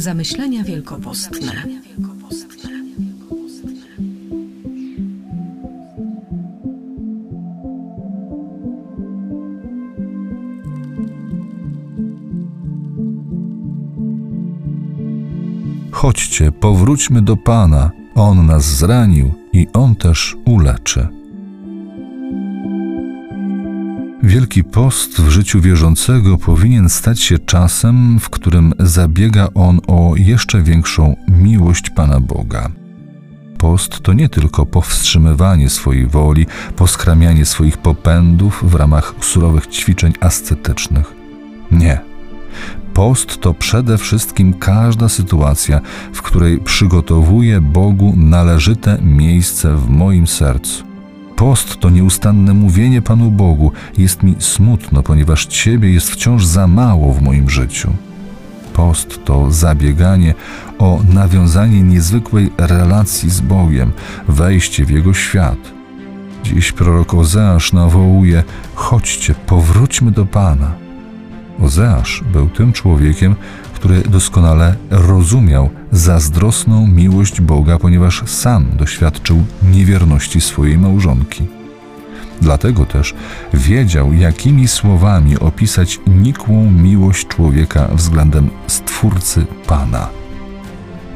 Zamyślenia wielkopostne. Chodźcie, powróćmy do Pana. On nas zranił i On też uleczy. Wielki post w życiu wierzącego powinien stać się czasem, w którym zabiega on o jeszcze większą miłość Pana Boga. Post to nie tylko powstrzymywanie swojej woli, poskramianie swoich popędów w ramach surowych ćwiczeń ascetycznych. Nie. Post to przede wszystkim każda sytuacja, w której przygotowuję Bogu należyte miejsce w moim sercu. Post to nieustanne mówienie Panu Bogu. Jest mi smutno, ponieważ Ciebie jest wciąż za mało w moim życiu. Post to zabieganie o nawiązanie niezwykłej relacji z Bogiem, wejście w Jego świat. Dziś prorok Ozeasz nawołuje: chodźcie, powróćmy do Pana. Ozeasz był tym człowiekiem, który doskonale rozumiał zazdrosną miłość Boga, ponieważ sam doświadczył niewierności swojej małżonki. Dlatego też wiedział, jakimi słowami opisać nikłą miłość człowieka względem Stwórcy Pana.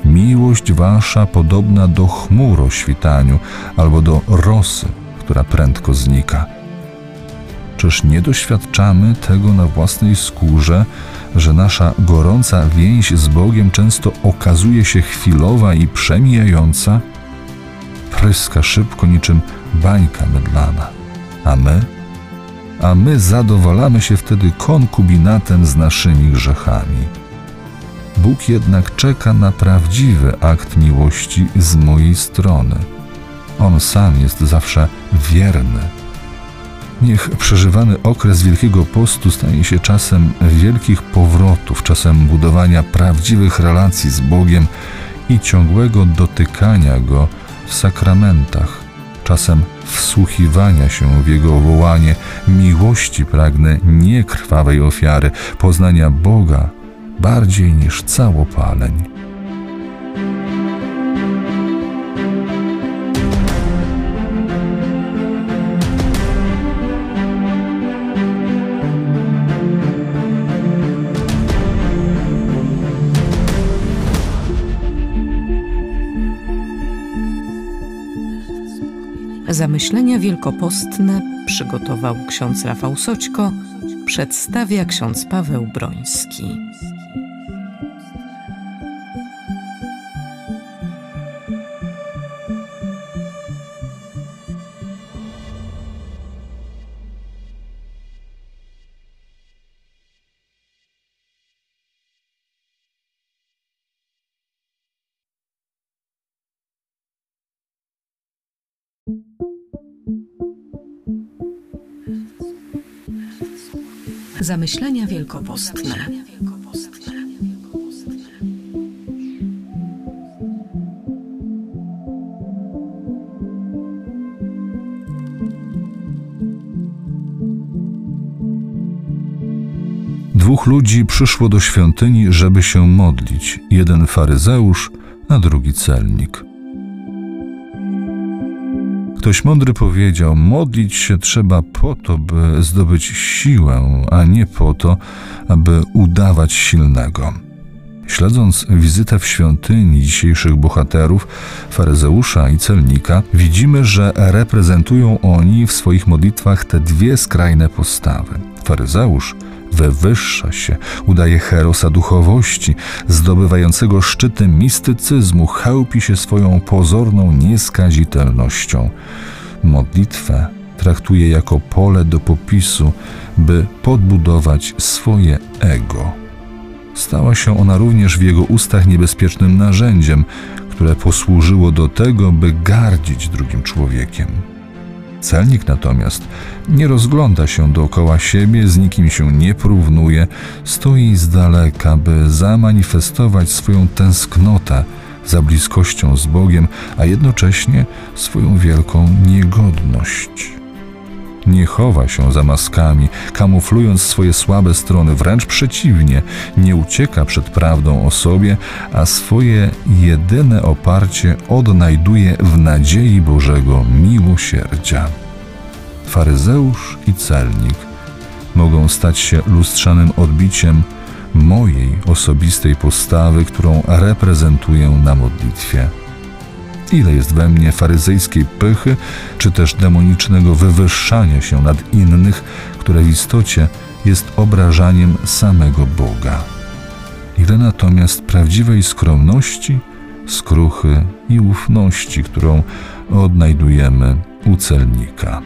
Miłość wasza podobna do chmur o świtaniu albo do rosy, która prędko znika. Czyż nie doświadczamy tego na własnej skórze, że nasza gorąca więź z Bogiem często okazuje się chwilowa i przemijająca? Pryska szybko niczym bańka mydlana. A my? A my zadowalamy się wtedy konkubinatem z naszymi grzechami. Bóg jednak czeka na prawdziwy akt miłości z mojej strony. On sam jest zawsze wierny Niech przeżywany okres Wielkiego Postu stanie się czasem wielkich powrotów, czasem budowania prawdziwych relacji z Bogiem i ciągłego dotykania Go w sakramentach, czasem wsłuchiwania się w Jego wołanie, miłości pragnę nie krwawej ofiary, poznania Boga bardziej niż całopaleń. Zamyślenia wielkopostne przygotował ksiądz Rafał Soćko, przedstawia ksiądz Paweł Broński. Zamyślenia wielkopostne. Dwóch ludzi przyszło do świątyni, żeby się modlić: jeden faryzeusz, a drugi celnik. Ktoś mądry powiedział: Modlić się trzeba po to, by zdobyć siłę, a nie po to, aby udawać silnego. Śledząc wizytę w świątyni dzisiejszych bohaterów, faryzeusza i celnika, widzimy, że reprezentują oni w swoich modlitwach te dwie skrajne postawy. Faryzeusz wywyższa się, udaje herosa duchowości, zdobywającego szczyty mistycyzmu, chełpi się swoją pozorną nieskazitelnością. Modlitwę traktuje jako pole do popisu, by podbudować swoje ego. Stała się ona również w jego ustach niebezpiecznym narzędziem, które posłużyło do tego, by gardzić drugim człowiekiem. Celnik natomiast nie rozgląda się dookoła siebie, z nikim się nie porównuje, stoi z daleka, by zamanifestować swoją tęsknotę za bliskością z Bogiem, a jednocześnie swoją wielką niegodność. Nie chowa się za maskami, kamuflując swoje słabe strony, wręcz przeciwnie, nie ucieka przed prawdą o sobie, a swoje jedyne oparcie odnajduje w nadziei Bożego miłosierdzia. Faryzeusz i celnik mogą stać się lustrzanym odbiciem mojej osobistej postawy, którą reprezentuję na modlitwie. Ile jest we mnie faryzejskiej pychy, czy też demonicznego wywyższania się nad innych, które w istocie jest obrażaniem samego Boga. Ile natomiast prawdziwej skromności, skruchy i ufności, którą odnajdujemy u celnika.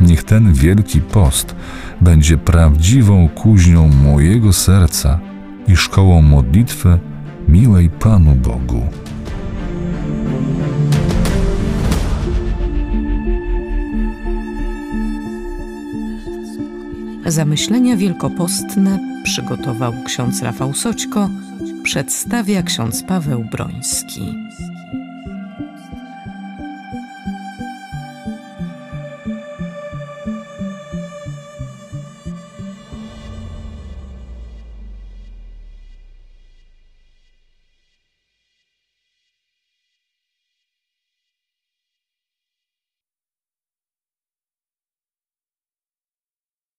Niech ten wielki post będzie prawdziwą kuźnią mojego serca i szkołą modlitwy miłej Panu Bogu. Zamyślenia wielkopostne przygotował ksiądz Rafał Soćko, przedstawia ksiądz Paweł Broński.